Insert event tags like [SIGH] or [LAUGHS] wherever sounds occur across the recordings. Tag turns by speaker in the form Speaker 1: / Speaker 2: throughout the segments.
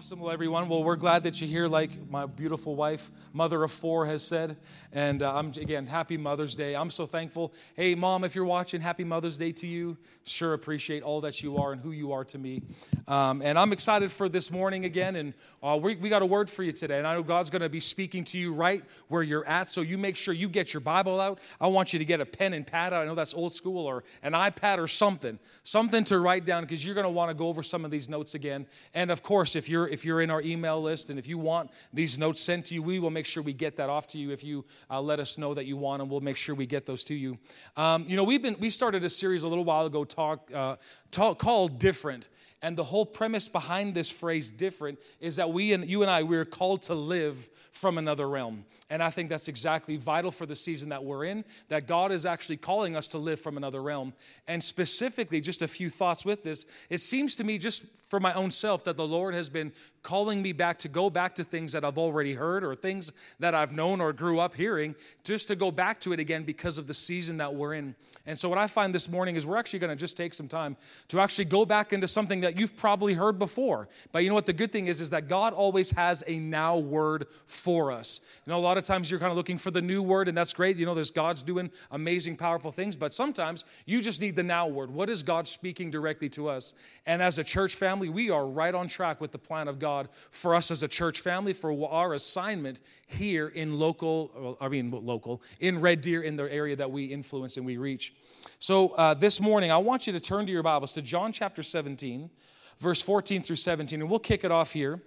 Speaker 1: Awesome, well, everyone. Well, we're glad that you're here, like my beautiful wife, mother of four, has said. And uh, I'm, again, happy Mother's Day. I'm so thankful. Hey, mom, if you're watching, happy Mother's Day to you. Sure appreciate all that you are and who you are to me. Um, and I'm excited for this morning again. And uh, we, we got a word for you today. And I know God's going to be speaking to you right where you're at. So you make sure you get your Bible out. I want you to get a pen and pad out. I know that's old school or an iPad or something, something to write down because you're going to want to go over some of these notes again. And of course, if you're if you're in our email list and if you want these notes sent to you, we will make sure we get that off to you. If you uh, let us know that you want them, we'll make sure we get those to you. Um, you know, we've been we started a series a little while ago talk, uh, talk called different. And the whole premise behind this phrase different is that we and you and I, we're called to live from another realm. And I think that's exactly vital for the season that we're in, that God is actually calling us to live from another realm. And specifically, just a few thoughts with this, it seems to me, just for my own self, that the Lord has been calling me back to go back to things that I've already heard or things that I've known or grew up hearing, just to go back to it again because of the season that we're in. And so, what I find this morning is we're actually going to just take some time to actually go back into something that you've probably heard before. But you know what? The good thing is, is that God always has a now word for us. You know, a lot of times you're kind of looking for the new word, and that's great. You know, there's God's doing amazing, powerful things, but sometimes you just need the now word. What is God speaking directly to us? And as a church family, we are right on track with the plan of God for us as a church family, for our assignment here in local, I mean, local, in Red Deer, in the area that we influence and we reach. So uh, this morning, I want you to turn to your Bibles to John chapter 17, verse 14 through 17, and we'll kick it off here.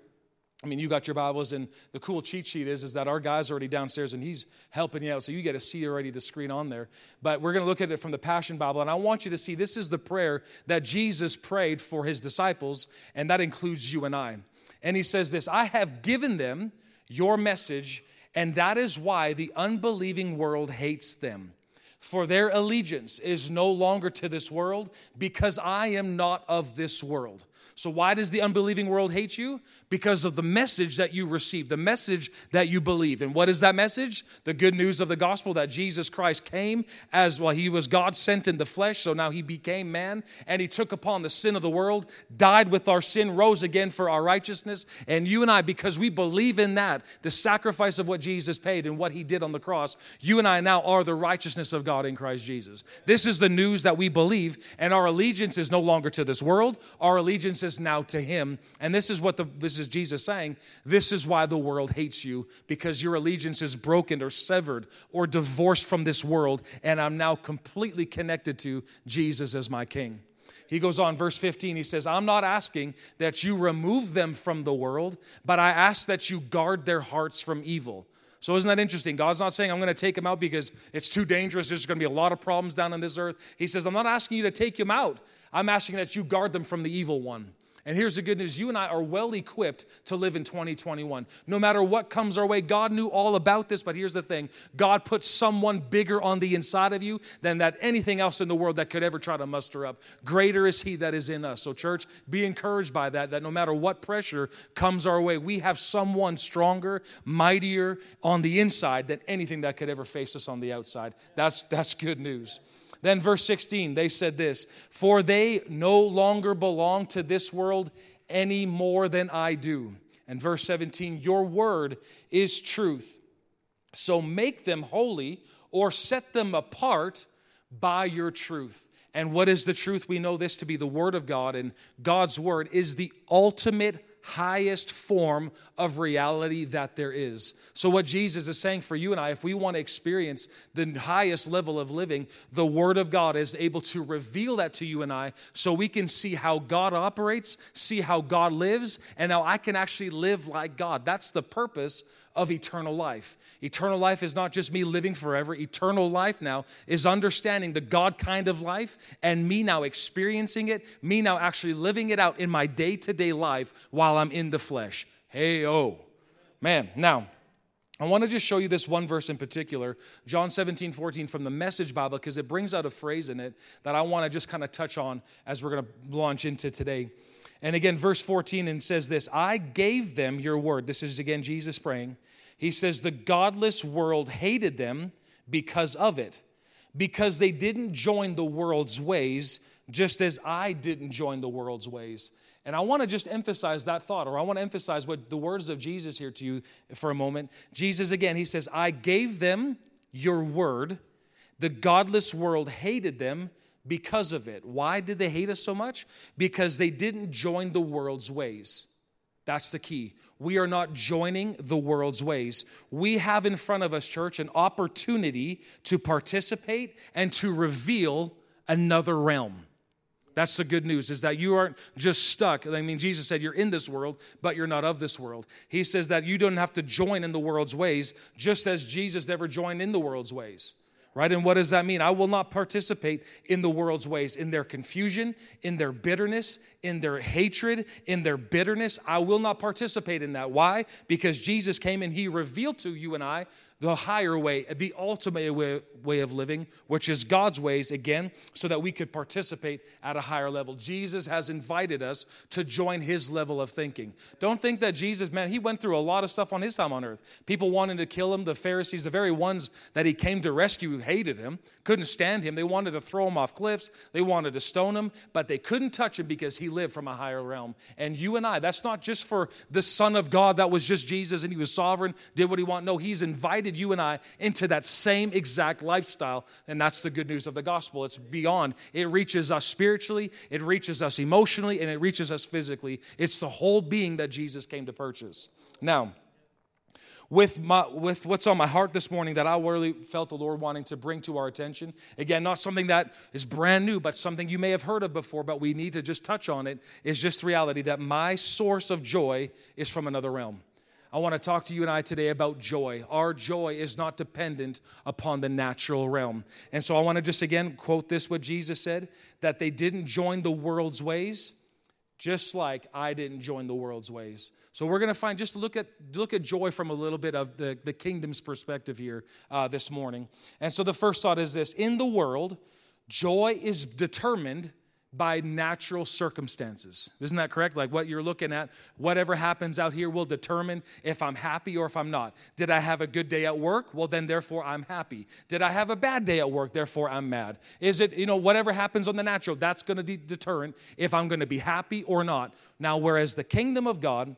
Speaker 1: I mean, you got your Bibles, and the cool cheat sheet is, is that our guy's already downstairs and he's helping you out, so you get to see already the screen on there. But we're going to look at it from the Passion Bible, and I want you to see this is the prayer that Jesus prayed for his disciples, and that includes you and I. And he says this I have given them your message, and that is why the unbelieving world hates them. For their allegiance is no longer to this world, because I am not of this world. So, why does the unbelieving world hate you? Because of the message that you receive, the message that you believe. And what is that message? The good news of the gospel that Jesus Christ came as well, he was God sent in the flesh, so now he became man and he took upon the sin of the world, died with our sin, rose again for our righteousness. And you and I, because we believe in that, the sacrifice of what Jesus paid and what he did on the cross, you and I now are the righteousness of God in Christ Jesus. This is the news that we believe, and our allegiance is no longer to this world, our allegiance is now to him. And this is what the, this is Jesus saying. This is why the world hates you, because your allegiance is broken or severed or divorced from this world, and I'm now completely connected to Jesus as my king. He goes on, verse 15, he says, I'm not asking that you remove them from the world, but I ask that you guard their hearts from evil. So, isn't that interesting? God's not saying, I'm going to take them out because it's too dangerous. There's going to be a lot of problems down on this earth. He says, I'm not asking you to take them out. I'm asking that you guard them from the evil one. And here's the good news you and I are well equipped to live in 2021. No matter what comes our way, God knew all about this, but here's the thing God put someone bigger on the inside of you than that anything else in the world that could ever try to muster up. Greater is He that is in us. So, church, be encouraged by that, that no matter what pressure comes our way, we have someone stronger, mightier on the inside than anything that could ever face us on the outside. That's, that's good news. Then, verse 16, they said this For they no longer belong to this world any more than I do. And verse 17, Your word is truth. So make them holy or set them apart by your truth. And what is the truth? We know this to be the Word of God, and God's Word is the ultimate highest form of reality that there is. So, what Jesus is saying for you and I, if we want to experience the highest level of living, the Word of God is able to reveal that to you and I so we can see how God operates, see how God lives, and now I can actually live like God. That's the purpose of eternal life. Eternal life is not just me living forever. Eternal life now is understanding the God kind of life and me now experiencing it, me now actually living it out in my day to day life while I'm in the flesh. Hey, oh. Man, now, I want to just show you this one verse in particular, John 17, 14 from the Message Bible, because it brings out a phrase in it that I want to just kind of touch on as we're going to launch into today. And again, verse 14 and says this I gave them your word. This is again Jesus praying. He says, The godless world hated them because of it, because they didn't join the world's ways, just as I didn't join the world's ways. And I want to just emphasize that thought, or I want to emphasize what the words of Jesus here to you for a moment. Jesus, again, he says, I gave them your word. The godless world hated them because of it. Why did they hate us so much? Because they didn't join the world's ways. That's the key. We are not joining the world's ways. We have in front of us, church, an opportunity to participate and to reveal another realm. That's the good news is that you aren't just stuck. I mean, Jesus said you're in this world, but you're not of this world. He says that you don't have to join in the world's ways, just as Jesus never joined in the world's ways right? And what does that mean? I will not participate in the world's ways, in their confusion, in their bitterness, in their hatred, in their bitterness. I will not participate in that. Why? Because Jesus came and he revealed to you and I the higher way, the ultimate way, way of living, which is God's ways, again, so that we could participate at a higher level. Jesus has invited us to join his level of thinking. Don't think that Jesus, man, he went through a lot of stuff on his time on earth. People wanted to kill him, the Pharisees, the very ones that he came to rescue, hated him, couldn't stand him. They wanted to throw him off cliffs, they wanted to stone him, but they couldn't touch him because he lived from a higher realm. And you and I, that's not just for the Son of God that was just Jesus and he was sovereign, did what he wanted. No, he's invited you and I into that same exact lifestyle. And that's the good news of the gospel. It's beyond. It reaches us spiritually, it reaches us emotionally, and it reaches us physically. It's the whole being that Jesus came to purchase. Now, with, my, with what's on my heart this morning that I really felt the Lord wanting to bring to our attention. Again, not something that is brand new, but something you may have heard of before, but we need to just touch on it, is just reality that my source of joy is from another realm. I want to talk to you and I today about joy. Our joy is not dependent upon the natural realm. And so I want to just again quote this what Jesus said that they didn't join the world's ways just like I didn't join the world's ways. So we're going to find just look at look at joy from a little bit of the, the kingdom's perspective here uh, this morning. And so the first thought is this: in the world, joy is determined by natural circumstances. Isn't that correct? Like what you're looking at, whatever happens out here will determine if I'm happy or if I'm not. Did I have a good day at work? Well, then therefore I'm happy. Did I have a bad day at work? Therefore I'm mad. Is it, you know, whatever happens on the natural, that's going to be deterrent if I'm going to be happy or not. Now, whereas the kingdom of God,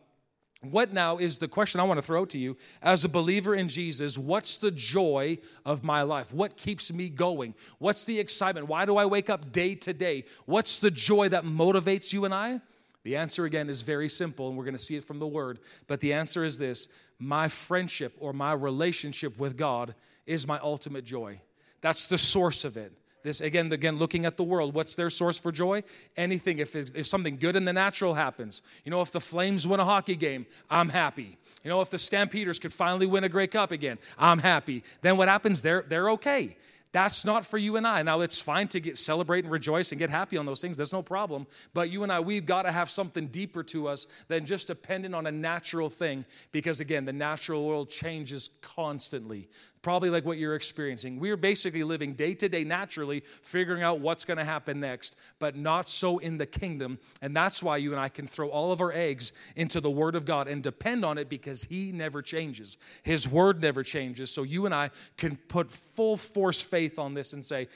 Speaker 1: what now is the question I want to throw to you as a believer in Jesus? What's the joy of my life? What keeps me going? What's the excitement? Why do I wake up day to day? What's the joy that motivates you and I? The answer again is very simple, and we're going to see it from the word. But the answer is this my friendship or my relationship with God is my ultimate joy. That's the source of it. This again, again, looking at the world, what's their source for joy? Anything. If, if something good in the natural happens, you know, if the Flames win a hockey game, I'm happy. You know, if the Stampeders could finally win a Grey Cup again, I'm happy. Then what happens? They're they're okay. That's not for you and I. Now, it's fine to get celebrate and rejoice and get happy on those things. That's no problem. But you and I, we've got to have something deeper to us than just dependent on a natural thing because, again, the natural world changes constantly probably like what you're experiencing. We're basically living day to day naturally, figuring out what's going to happen next, but not so in the kingdom. And that's why you and I can throw all of our eggs into the Word of God and depend on it because He never changes. His Word never changes. So you and I can put full force faith on this and say,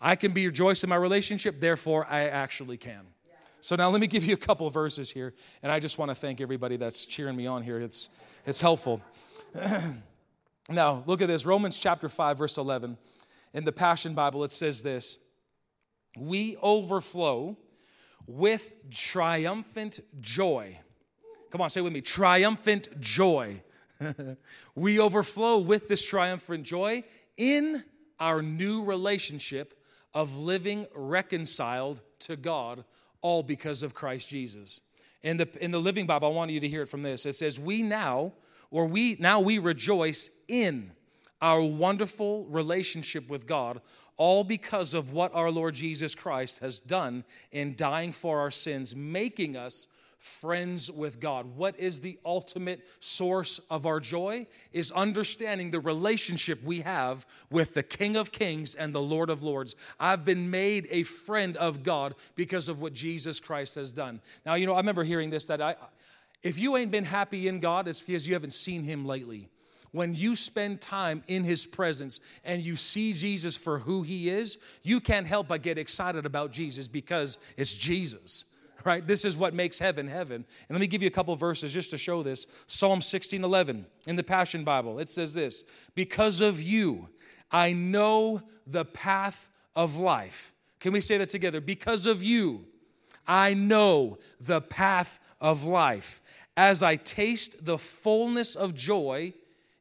Speaker 1: I can be rejoiced in my relationship, therefore I actually can. So now let me give you a couple verses here, and I just want to thank everybody that's cheering me on here. It's it's helpful. [CLEARS THROAT] Now, look at this Romans chapter 5, verse 11. In the Passion Bible, it says this We overflow with triumphant joy. Come on, say with me triumphant joy. [LAUGHS] we overflow with this triumphant joy in our new relationship of living reconciled to God, all because of Christ Jesus. In the, in the Living Bible, I want you to hear it from this. It says, We now or we now we rejoice in our wonderful relationship with God, all because of what our Lord Jesus Christ has done in dying for our sins, making us friends with God. What is the ultimate source of our joy? Is understanding the relationship we have with the King of Kings and the Lord of Lords. I've been made a friend of God because of what Jesus Christ has done. Now, you know, I remember hearing this that I if you ain't been happy in God, it's because you haven't seen Him lately. When you spend time in His presence and you see Jesus for who He is, you can't help but get excited about Jesus because it's Jesus right? This is what makes heaven heaven. And let me give you a couple verses just to show this. Psalm 16 11 in the Passion Bible. It says this Because of you, I know the path of life. Can we say that together? Because of you, I know the path of life as I taste the fullness of joy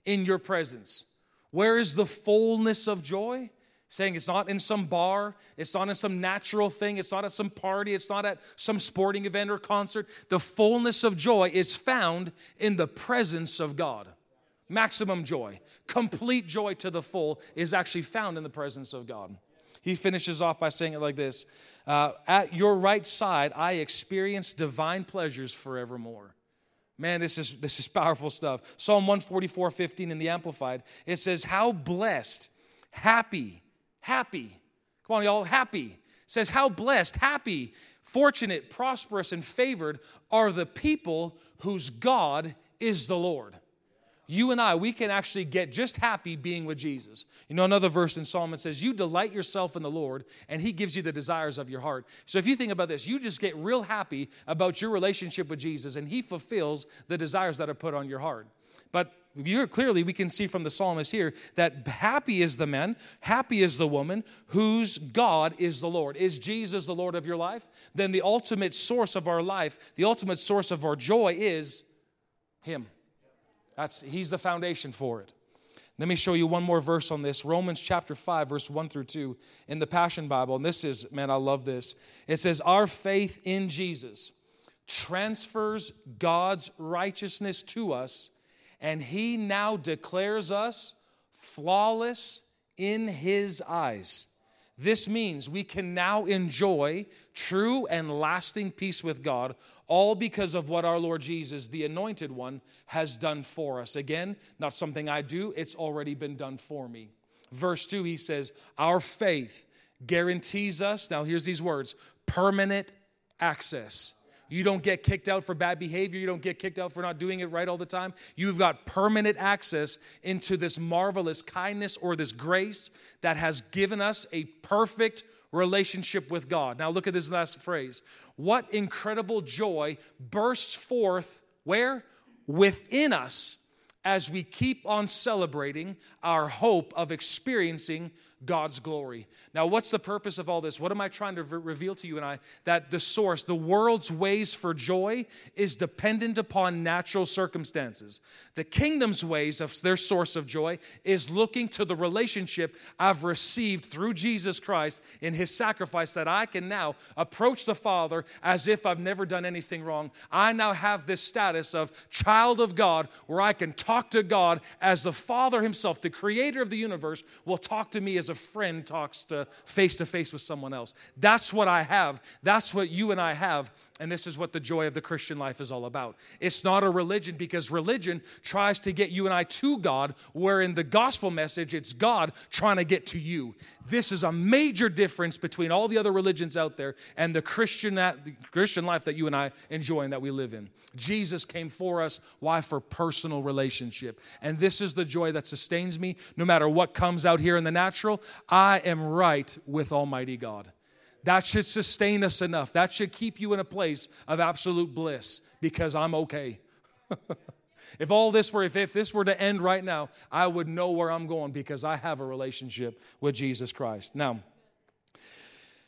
Speaker 1: in your presence. Where is the fullness of joy? Saying it's not in some bar, it's not in some natural thing, it's not at some party, it's not at some sporting event or concert. The fullness of joy is found in the presence of God. Maximum joy, complete joy to the full is actually found in the presence of God. He finishes off by saying it like this uh, At your right side, I experience divine pleasures forevermore. Man, this is, this is powerful stuff. Psalm 144 15 in the Amplified, it says, How blessed, happy, happy. Come on, y'all, happy. It says, How blessed, happy, fortunate, prosperous, and favored are the people whose God is the Lord you and I, we can actually get just happy being with Jesus. You know, another verse in Psalm it says, You delight yourself in the Lord, and He gives you the desires of your heart. So if you think about this, you just get real happy about your relationship with Jesus, and He fulfills the desires that are put on your heart. But you're, clearly, we can see from the psalmist here that happy is the man, happy is the woman whose God is the Lord. Is Jesus the Lord of your life? Then the ultimate source of our life, the ultimate source of our joy is Him. That's, he's the foundation for it. Let me show you one more verse on this Romans chapter 5, verse 1 through 2 in the Passion Bible. And this is, man, I love this. It says, Our faith in Jesus transfers God's righteousness to us, and he now declares us flawless in his eyes. This means we can now enjoy true and lasting peace with God, all because of what our Lord Jesus, the anointed one, has done for us. Again, not something I do, it's already been done for me. Verse 2, he says, Our faith guarantees us, now here's these words permanent access you don't get kicked out for bad behavior. You don't get kicked out for not doing it right all the time. You've got permanent access into this marvelous kindness or this grace that has given us a perfect relationship with God. Now, look at this last phrase. What incredible joy bursts forth where? Within us as we keep on celebrating our hope of experiencing God's glory. Now, what's the purpose of all this? What am I trying to re- reveal to you and I? That the source, the world's ways for joy, is dependent upon natural circumstances. The kingdom's ways of their source of joy is looking to the relationship I've received through Jesus Christ in his sacrifice that I can now approach the Father as if I've never done anything wrong. I now have this status of child of God where I can talk to God as the Father himself, the creator of the universe, will talk to me as a friend talks to face to face with someone else. That's what I have. That's what you and I have. And this is what the joy of the Christian life is all about. It's not a religion because religion tries to get you and I to God, where in the gospel message, it's God trying to get to you. This is a major difference between all the other religions out there and the Christian, the Christian life that you and I enjoy and that we live in. Jesus came for us. Why? For personal relationship. And this is the joy that sustains me no matter what comes out here in the natural. I am right with Almighty God. That should sustain us enough. That should keep you in a place of absolute bliss because I'm okay. [LAUGHS] if all this were, if, if this were to end right now, I would know where I'm going because I have a relationship with Jesus Christ. Now,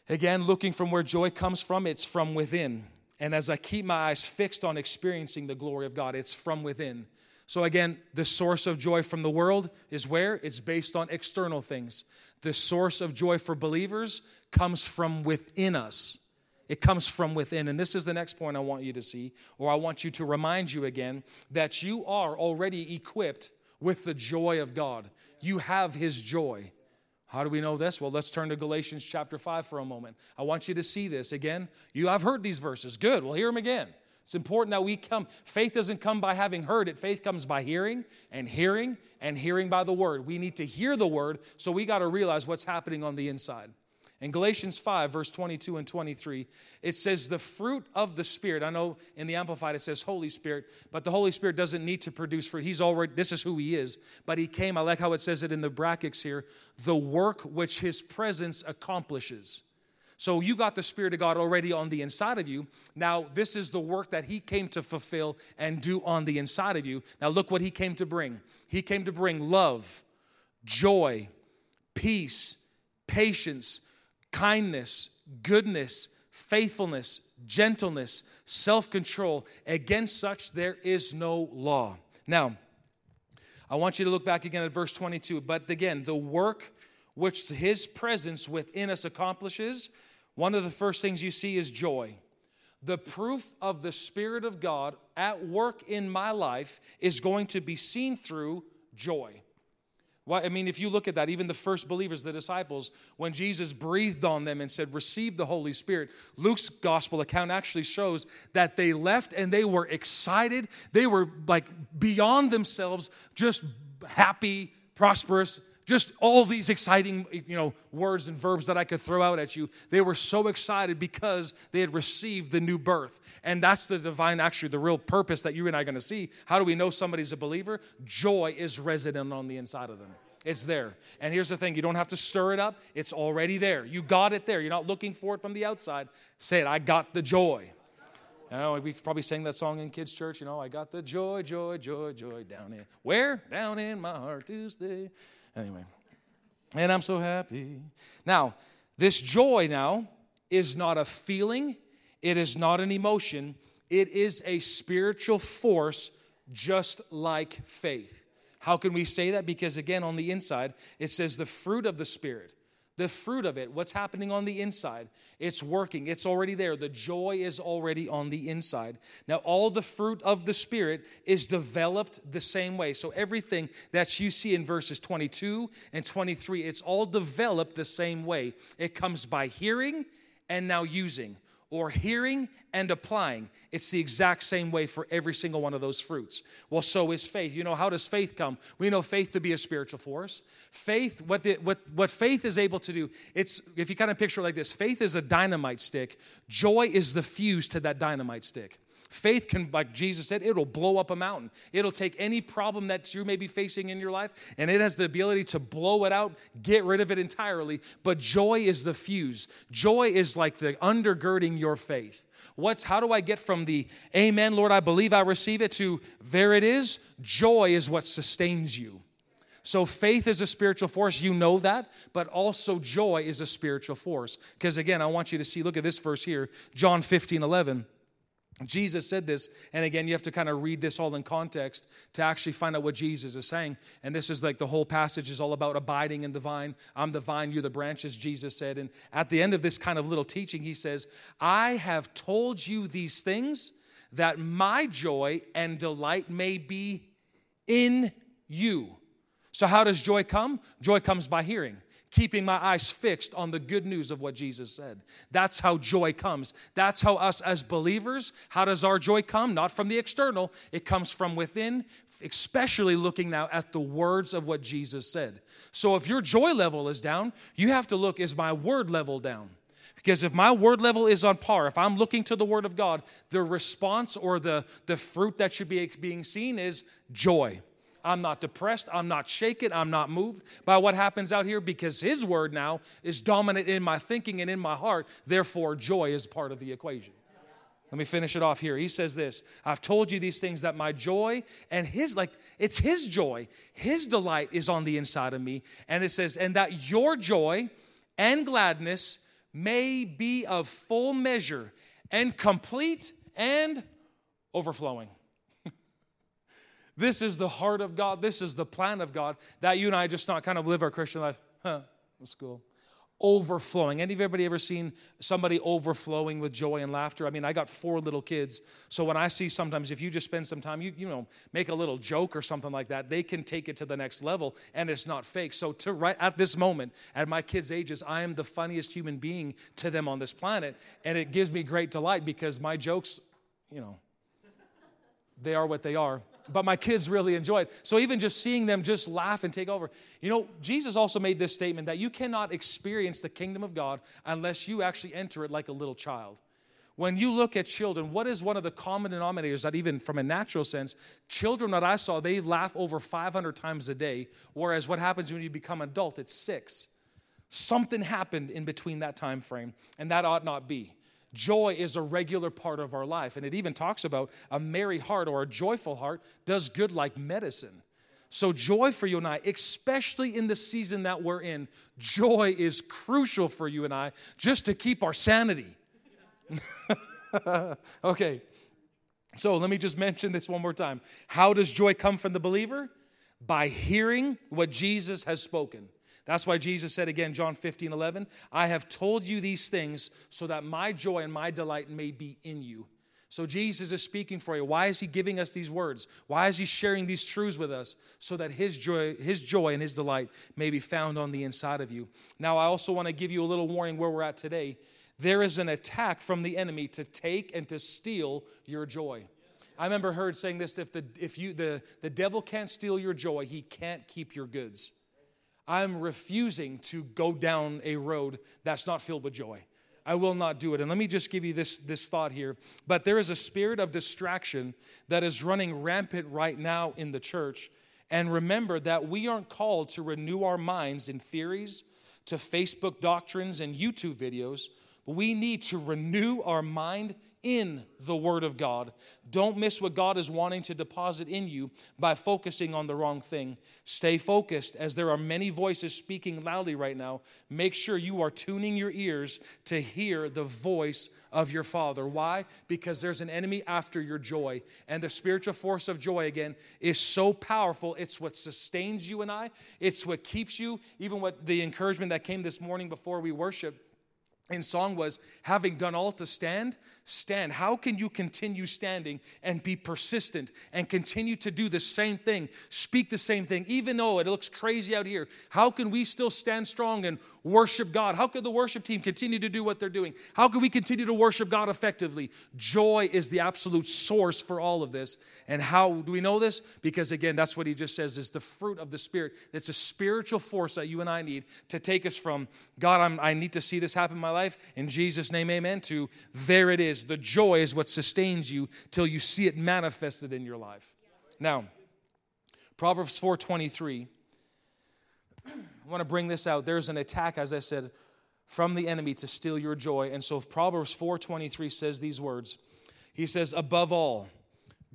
Speaker 1: again, looking from where joy comes from, it's from within. And as I keep my eyes fixed on experiencing the glory of God, it's from within. So, again, the source of joy from the world is where? It's based on external things. The source of joy for believers comes from within us. It comes from within. And this is the next point I want you to see, or I want you to remind you again that you are already equipped with the joy of God. You have His joy. How do we know this? Well, let's turn to Galatians chapter 5 for a moment. I want you to see this again. You have heard these verses. Good. We'll hear them again. It's important that we come. Faith doesn't come by having heard it, faith comes by hearing and hearing and hearing by the word. We need to hear the word, so we got to realize what's happening on the inside. In Galatians 5, verse 22 and 23, it says, The fruit of the Spirit. I know in the Amplified it says Holy Spirit, but the Holy Spirit doesn't need to produce fruit. He's already, this is who He is. But He came, I like how it says it in the brackets here, the work which His presence accomplishes. So you got the Spirit of God already on the inside of you. Now, this is the work that He came to fulfill and do on the inside of you. Now, look what He came to bring. He came to bring love, joy, peace, patience, kindness, goodness, faithfulness, gentleness, self control. Against such there is no law. Now, I want you to look back again at verse 22. But again, the work which his presence within us accomplishes one of the first things you see is joy. The proof of the Spirit of God at work in my life is going to be seen through joy. Well, I mean, if you look at that, even the first believers, the disciples, when Jesus breathed on them and said, Receive the Holy Spirit, Luke's gospel account actually shows that they left and they were excited. They were like beyond themselves, just happy, prosperous, just all these exciting you know words and verbs that i could throw out at you they were so excited because they had received the new birth and that's the divine actually the real purpose that you and i are going to see how do we know somebody's a believer joy is resident on the inside of them it's there. And here's the thing you don't have to stir it up, it's already there. You got it there. You're not looking for it from the outside. Say it, I got the joy. You know we probably sang that song in kids' church, you know, I got the joy, joy, joy, joy down in. Where? Down in my heart to stay. Anyway, and I'm so happy. Now, this joy now is not a feeling, it is not an emotion, it is a spiritual force just like faith. How can we say that? Because again, on the inside, it says the fruit of the Spirit the fruit of it, what's happening on the inside, it's working. It's already there. The joy is already on the inside. Now, all the fruit of the Spirit is developed the same way. So, everything that you see in verses 22 and 23, it's all developed the same way. It comes by hearing and now using or hearing and applying. It's the exact same way for every single one of those fruits. Well, so is faith. You know, how does faith come? We know faith to be a spiritual force. Faith, what, the, what, what faith is able to do, it's, if you kind of picture it like this, faith is a dynamite stick, joy is the fuse to that dynamite stick. Faith can, like Jesus said, it'll blow up a mountain. It'll take any problem that you may be facing in your life, and it has the ability to blow it out, get rid of it entirely. But joy is the fuse. Joy is like the undergirding your faith. What's how do I get from the Amen, Lord, I believe I receive it to there it is? Joy is what sustains you. So faith is a spiritual force, you know that, but also joy is a spiritual force. Because again, I want you to see, look at this verse here, John 15, 11. Jesus said this, and again, you have to kind of read this all in context to actually find out what Jesus is saying. And this is like the whole passage is all about abiding in the vine. I'm the vine, you're the branches, Jesus said. And at the end of this kind of little teaching, he says, I have told you these things that my joy and delight may be in you. So, how does joy come? Joy comes by hearing keeping my eyes fixed on the good news of what Jesus said. That's how joy comes. That's how us as believers, how does our joy come? Not from the external, it comes from within, especially looking now at the words of what Jesus said. So if your joy level is down, you have to look is my word level down? Because if my word level is on par, if I'm looking to the word of God, the response or the, the fruit that should be being seen is joy. I'm not depressed. I'm not shaken. I'm not moved by what happens out here because His word now is dominant in my thinking and in my heart. Therefore, joy is part of the equation. Let me finish it off here. He says this I've told you these things that my joy and his, like, it's his joy, his delight is on the inside of me. And it says, and that your joy and gladness may be of full measure and complete and overflowing. This is the heart of God. This is the plan of God that you and I just not kind of live our Christian life. Huh, that's cool. Overflowing. Anybody ever seen somebody overflowing with joy and laughter? I mean, I got four little kids. So when I see sometimes if you just spend some time, you, you know, make a little joke or something like that, they can take it to the next level and it's not fake. So to right at this moment, at my kids' ages, I am the funniest human being to them on this planet. And it gives me great delight because my jokes, you know, they are what they are but my kids really enjoy it. So even just seeing them just laugh and take over. You know, Jesus also made this statement that you cannot experience the kingdom of God unless you actually enter it like a little child. When you look at children, what is one of the common denominators that even from a natural sense, children that I saw, they laugh over 500 times a day, whereas what happens when you become adult, it's six. Something happened in between that time frame, and that ought not be. Joy is a regular part of our life, and it even talks about a merry heart or a joyful heart does good like medicine. So, joy for you and I, especially in the season that we're in, joy is crucial for you and I just to keep our sanity. [LAUGHS] okay, so let me just mention this one more time. How does joy come from the believer? By hearing what Jesus has spoken. That's why Jesus said again, John 15, 11, I have told you these things so that my joy and my delight may be in you. So Jesus is speaking for you. Why is he giving us these words? Why is he sharing these truths with us so that his joy, his joy and his delight may be found on the inside of you? Now I also want to give you a little warning where we're at today. There is an attack from the enemy to take and to steal your joy. I remember heard saying this if the if you the, the devil can't steal your joy, he can't keep your goods. I'm refusing to go down a road that's not filled with joy. I will not do it. And let me just give you this, this thought here. But there is a spirit of distraction that is running rampant right now in the church. And remember that we aren't called to renew our minds in theories, to Facebook doctrines and YouTube videos. We need to renew our mind in the Word of God. Don't miss what God is wanting to deposit in you by focusing on the wrong thing. Stay focused as there are many voices speaking loudly right now. Make sure you are tuning your ears to hear the voice of your Father. Why? Because there's an enemy after your joy. And the spiritual force of joy, again, is so powerful. It's what sustains you and I, it's what keeps you. Even what the encouragement that came this morning before we worship in song was having done all to stand stand. How can you continue standing and be persistent and continue to do the same thing speak the same thing even though it looks crazy out here? How can we still stand strong and worship god? How can the worship team continue to do what they're doing? How can we continue to worship god effectively? Joy is the absolute source for all of this. And how do we know this? Because again that's what he just says is the fruit of the spirit. It's a spiritual force that you and i need to take us from god I'm, i need to see this happen in my life in jesus name amen to there it is is. The joy is what sustains you till you see it manifested in your life. Now, Proverbs 4:23. [CLEARS THROAT] I want to bring this out. There's an attack, as I said, from the enemy to steal your joy. And so Proverbs 4:23 says these words. He says, "Above all,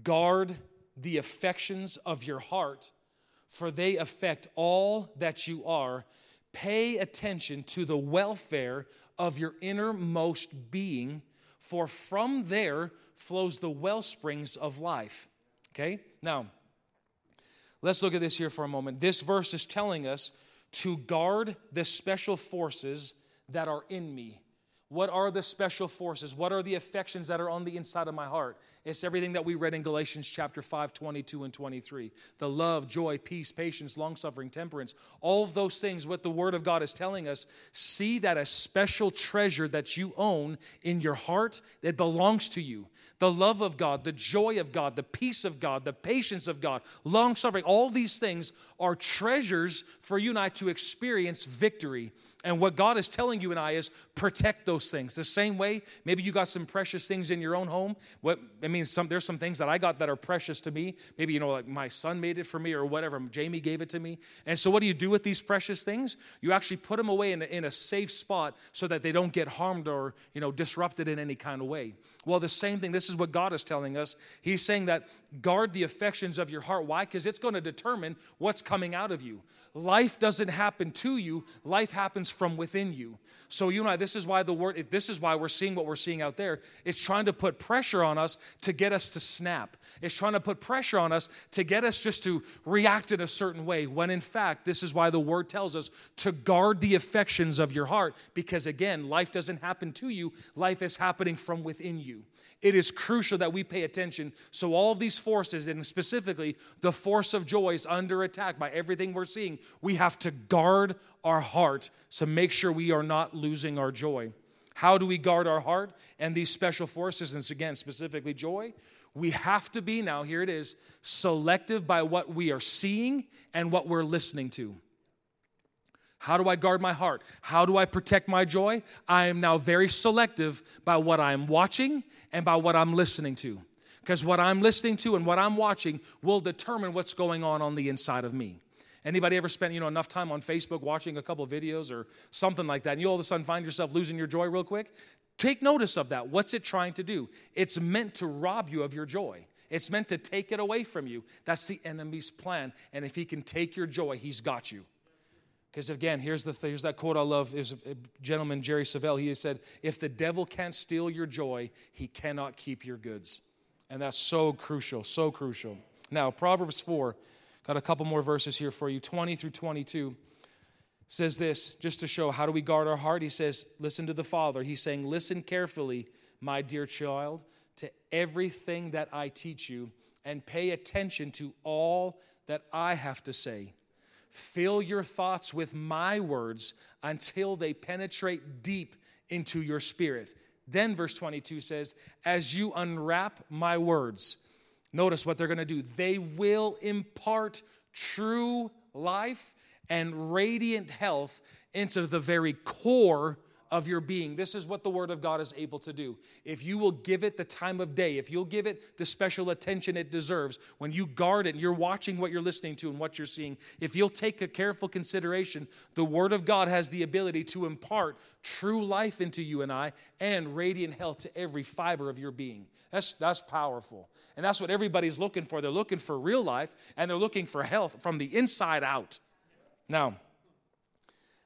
Speaker 1: guard the affections of your heart, for they affect all that you are. Pay attention to the welfare of your innermost being." for from there flows the well springs of life. Okay? Now, let's look at this here for a moment. This verse is telling us to guard the special forces that are in me. What are the special forces? What are the affections that are on the inside of my heart? It's everything that we read in Galatians chapter 5, 22 and 23. The love, joy, peace, patience, long suffering, temperance. All of those things, what the Word of God is telling us, see that a special treasure that you own in your heart that belongs to you. The love of God, the joy of God, the peace of God, the patience of God, long suffering, all these things are treasures for you and I to experience victory and what God is telling you and I is protect those things. The same way, maybe you got some precious things in your own home. What I mean, some there's some things that I got that are precious to me. Maybe you know, like my son made it for me or whatever. Jamie gave it to me. And so, what do you do with these precious things? You actually put them away in a, in a safe spot so that they don't get harmed or you know disrupted in any kind of way. Well, the same thing. This is what God is telling us. He's saying that guard the affections of your heart. Why? Because it's going to determine what's coming out of you. Life doesn't happen to you. Life happens from within you. So you I, this is why the word, this is why we're seeing what we're seeing out there. It's trying to put pressure on us to get us to snap. It's trying to put pressure on us to get us just to react in a certain way. When in fact, this is why the word tells us to guard the affections of your heart. Because again, life doesn't happen to you, life is happening from within you it is crucial that we pay attention. So, all of these forces, and specifically the force of joy, is under attack by everything we're seeing. We have to guard our heart to make sure we are not losing our joy. How do we guard our heart and these special forces? And again, specifically joy. We have to be, now here it is, selective by what we are seeing and what we're listening to. How do I guard my heart? How do I protect my joy? I am now very selective by what I'm watching and by what I'm listening to. Because what I'm listening to and what I'm watching will determine what's going on on the inside of me. Anybody ever spent, you know, enough time on Facebook watching a couple videos or something like that, and you all of a sudden find yourself losing your joy real quick? Take notice of that. What's it trying to do? It's meant to rob you of your joy. It's meant to take it away from you. That's the enemy's plan. And if he can take your joy, he's got you. Because again, here's, the, here's that quote I love. Is a gentleman, Jerry Savelle, he said, If the devil can't steal your joy, he cannot keep your goods. And that's so crucial, so crucial. Now, Proverbs 4, got a couple more verses here for you 20 through 22 says this just to show how do we guard our heart. He says, Listen to the Father. He's saying, Listen carefully, my dear child, to everything that I teach you, and pay attention to all that I have to say. Fill your thoughts with my words until they penetrate deep into your spirit. Then, verse 22 says, As you unwrap my words, notice what they're going to do. They will impart true life and radiant health into the very core of your being. This is what the Word of God is able to do. If you will give it the time of day, if you'll give it the special attention it deserves, when you guard it, you're watching what you're listening to and what you're seeing, if you'll take a careful consideration, the Word of God has the ability to impart true life into you and I and radiant health to every fiber of your being. That's, that's powerful. And that's what everybody's looking for. They're looking for real life and they're looking for health from the inside out. Now,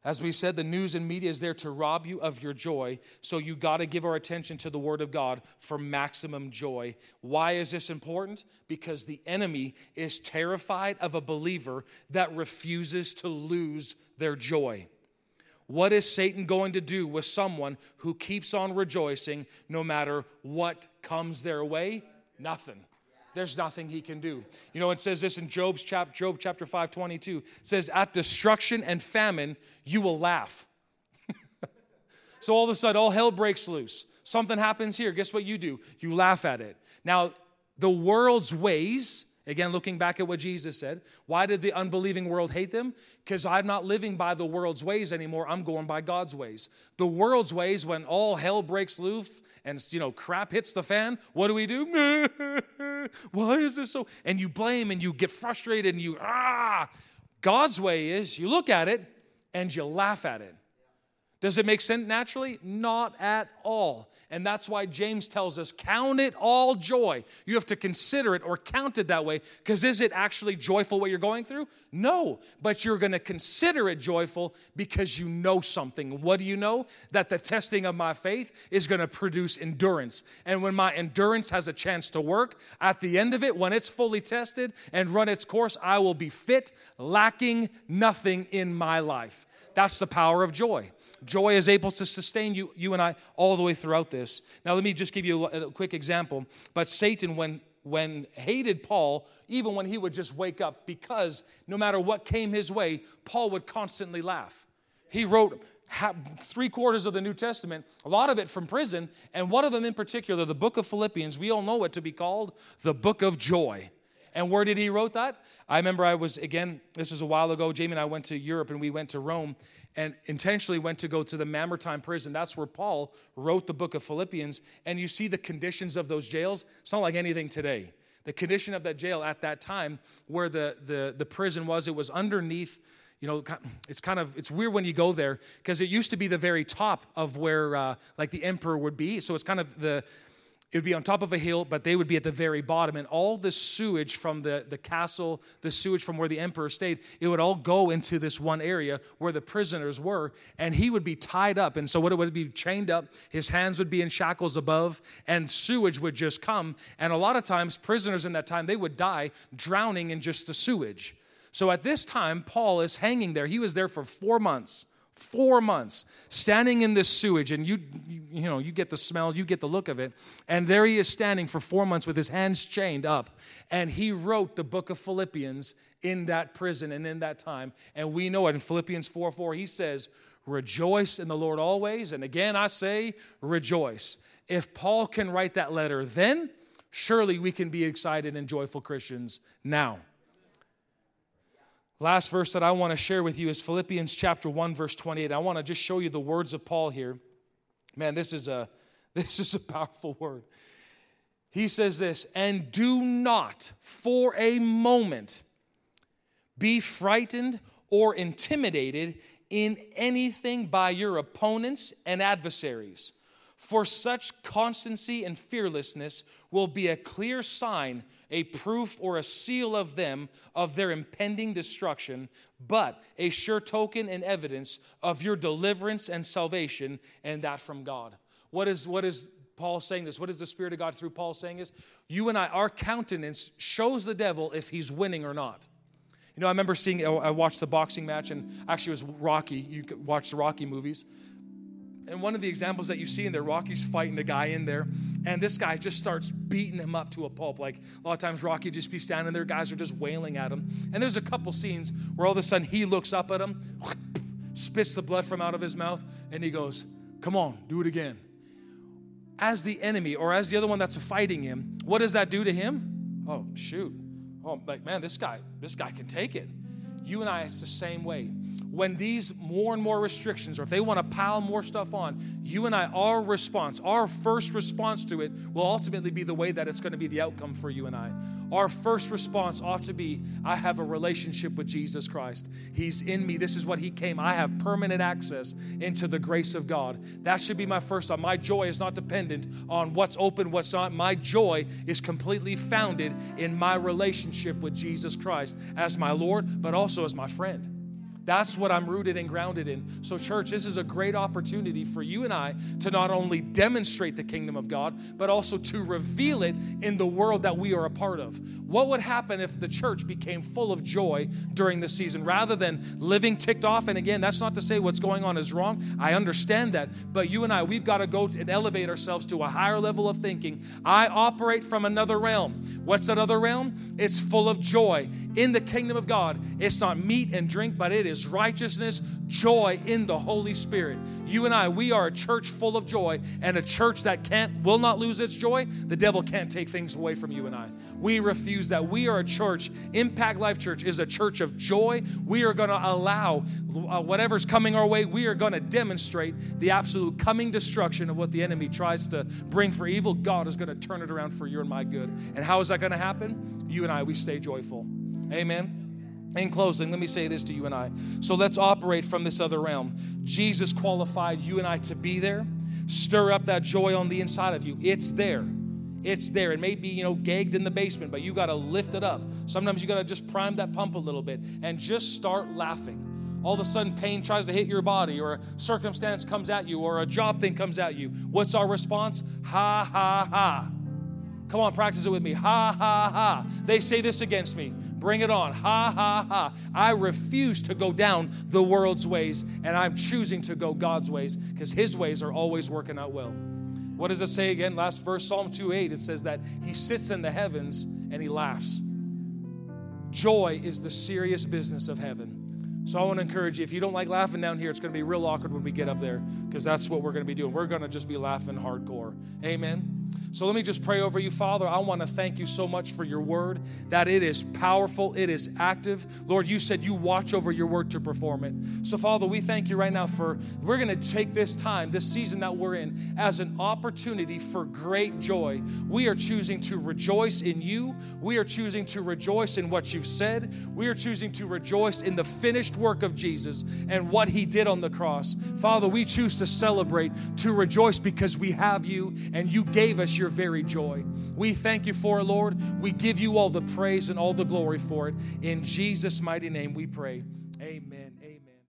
Speaker 1: as we said, the news and media is there to rob you of your joy, so you got to give our attention to the Word of God for maximum joy. Why is this important? Because the enemy is terrified of a believer that refuses to lose their joy. What is Satan going to do with someone who keeps on rejoicing no matter what comes their way? Nothing there's nothing he can do. You know, it says this in Job's chap, Job chapter 5, 22. It says, At destruction and famine, you will laugh. [LAUGHS] so all of a sudden, all hell breaks loose. Something happens here. Guess what you do? You laugh at it. Now, the world's ways, again, looking back at what Jesus said, why did the unbelieving world hate them? Because I'm not living by the world's ways anymore. I'm going by God's ways. The world's ways, when all hell breaks loose, and you know crap hits the fan what do we do [LAUGHS] why is this so and you blame and you get frustrated and you ah god's way is you look at it and you laugh at it does it make sense naturally? Not at all. And that's why James tells us count it all joy. You have to consider it or count it that way because is it actually joyful what you're going through? No, but you're going to consider it joyful because you know something. What do you know? That the testing of my faith is going to produce endurance. And when my endurance has a chance to work, at the end of it, when it's fully tested and run its course, I will be fit, lacking nothing in my life. That's the power of joy. Joy is able to sustain you, you and I all the way throughout this. Now, let me just give you a, a quick example. But Satan, when when hated Paul, even when he would just wake up, because no matter what came his way, Paul would constantly laugh. He wrote three quarters of the New Testament, a lot of it from prison, and one of them in particular, the book of Philippians, we all know it to be called the book of joy. And where did he wrote that? I remember I was, again, this is a while ago, Jamie and I went to Europe and we went to Rome and intentionally went to go to the Mamertine prison. That's where Paul wrote the book of Philippians. And you see the conditions of those jails. It's not like anything today. The condition of that jail at that time, where the, the, the prison was, it was underneath you know it's kind of it's weird when you go there because it used to be the very top of where uh, like the emperor would be so it's kind of the it would be on top of a hill, but they would be at the very bottom. And all the sewage from the, the castle, the sewage from where the emperor stayed, it would all go into this one area where the prisoners were. And he would be tied up. And so, what it would be chained up, his hands would be in shackles above, and sewage would just come. And a lot of times, prisoners in that time, they would die drowning in just the sewage. So, at this time, Paul is hanging there. He was there for four months four months standing in this sewage and you, you, know you get the smell you get the look of it and there he is standing for four months with his hands chained up and he wrote the book of philippians in that prison and in that time and we know it. In philippians 4 4 he says rejoice in the lord always and again i say rejoice. If paul can write that letter then surely we can be excited and joyful christians now Last verse that I want to share with you is Philippians chapter 1 verse 28. I want to just show you the words of Paul here. Man, this is a [LAUGHS] this is a powerful word. He says this, "And do not for a moment be frightened or intimidated in anything by your opponents and adversaries. For such constancy and fearlessness will be a clear sign, a proof or a seal of them of their impending destruction, but a sure token and evidence of your deliverance and salvation, and that from God. What is, what is Paul saying this? What is the Spirit of God through Paul saying this? You and I, our countenance shows the devil if he's winning or not. You know, I remember seeing, I watched the boxing match, and actually it was Rocky. You watch the Rocky movies. And one of the examples that you see in there, Rocky's fighting a guy in there, and this guy just starts beating him up to a pulp. Like a lot of times, Rocky just be standing there, guys are just wailing at him. And there's a couple scenes where all of a sudden he looks up at him, [LAUGHS] spits the blood from out of his mouth, and he goes, Come on, do it again. As the enemy or as the other one that's fighting him, what does that do to him? Oh, shoot oh, like, man, this guy, this guy can take it. You and I, it's the same way. When these more and more restrictions, or if they want to pile more stuff on, you and I, our response, our first response to it will ultimately be the way that it's going to be the outcome for you and I. Our first response ought to be I have a relationship with Jesus Christ. He's in me. This is what He came. I have permanent access into the grace of God. That should be my first thought. My joy is not dependent on what's open, what's not. My joy is completely founded in my relationship with Jesus Christ as my Lord, but also as my friend. That's what I'm rooted and grounded in. So, church, this is a great opportunity for you and I to not only demonstrate the kingdom of God, but also to reveal it in the world that we are a part of. What would happen if the church became full of joy during the season rather than living ticked off? And again, that's not to say what's going on is wrong. I understand that. But you and I, we've got to go and elevate ourselves to a higher level of thinking. I operate from another realm. What's that other realm? It's full of joy. In the kingdom of God, it's not meat and drink, but it is righteousness, joy in the Holy Spirit. You and I, we are a church full of joy and a church that can't will not lose its joy. The devil can't take things away from you and I. We refuse that. We are a church, Impact Life Church is a church of joy. We are going to allow uh, whatever's coming our way, we are going to demonstrate the absolute coming destruction of what the enemy tries to bring for evil. God is going to turn it around for your and my good. And how is that going to happen? You and I, we stay joyful. Amen. In closing, let me say this to you and I. So let's operate from this other realm. Jesus qualified you and I to be there. Stir up that joy on the inside of you. It's there. It's there. It may be, you know, gagged in the basement, but you got to lift it up. Sometimes you got to just prime that pump a little bit and just start laughing. All of a sudden, pain tries to hit your body, or a circumstance comes at you, or a job thing comes at you. What's our response? Ha, ha, ha. Come on, practice it with me. Ha, ha, ha. They say this against me. Bring it on. Ha, ha, ha. I refuse to go down the world's ways, and I'm choosing to go God's ways because His ways are always working out well. What does it say again? Last verse, Psalm 2 8, it says that He sits in the heavens and He laughs. Joy is the serious business of heaven. So I want to encourage you if you don't like laughing down here, it's going to be real awkward when we get up there because that's what we're going to be doing. We're going to just be laughing hardcore. Amen. So let me just pray over you, Father. I want to thank you so much for your word, that it is powerful, it is active. Lord, you said you watch over your word to perform it. So, Father, we thank you right now for we're going to take this time, this season that we're in, as an opportunity for great joy. We are choosing to rejoice in you. We are choosing to rejoice in what you've said. We are choosing to rejoice in the finished work of Jesus and what he did on the cross. Father, we choose to celebrate, to rejoice because we have you and you gave us your your very joy. We thank you for it, Lord. We give you all the praise and all the glory for it. In Jesus' mighty name we pray. Amen.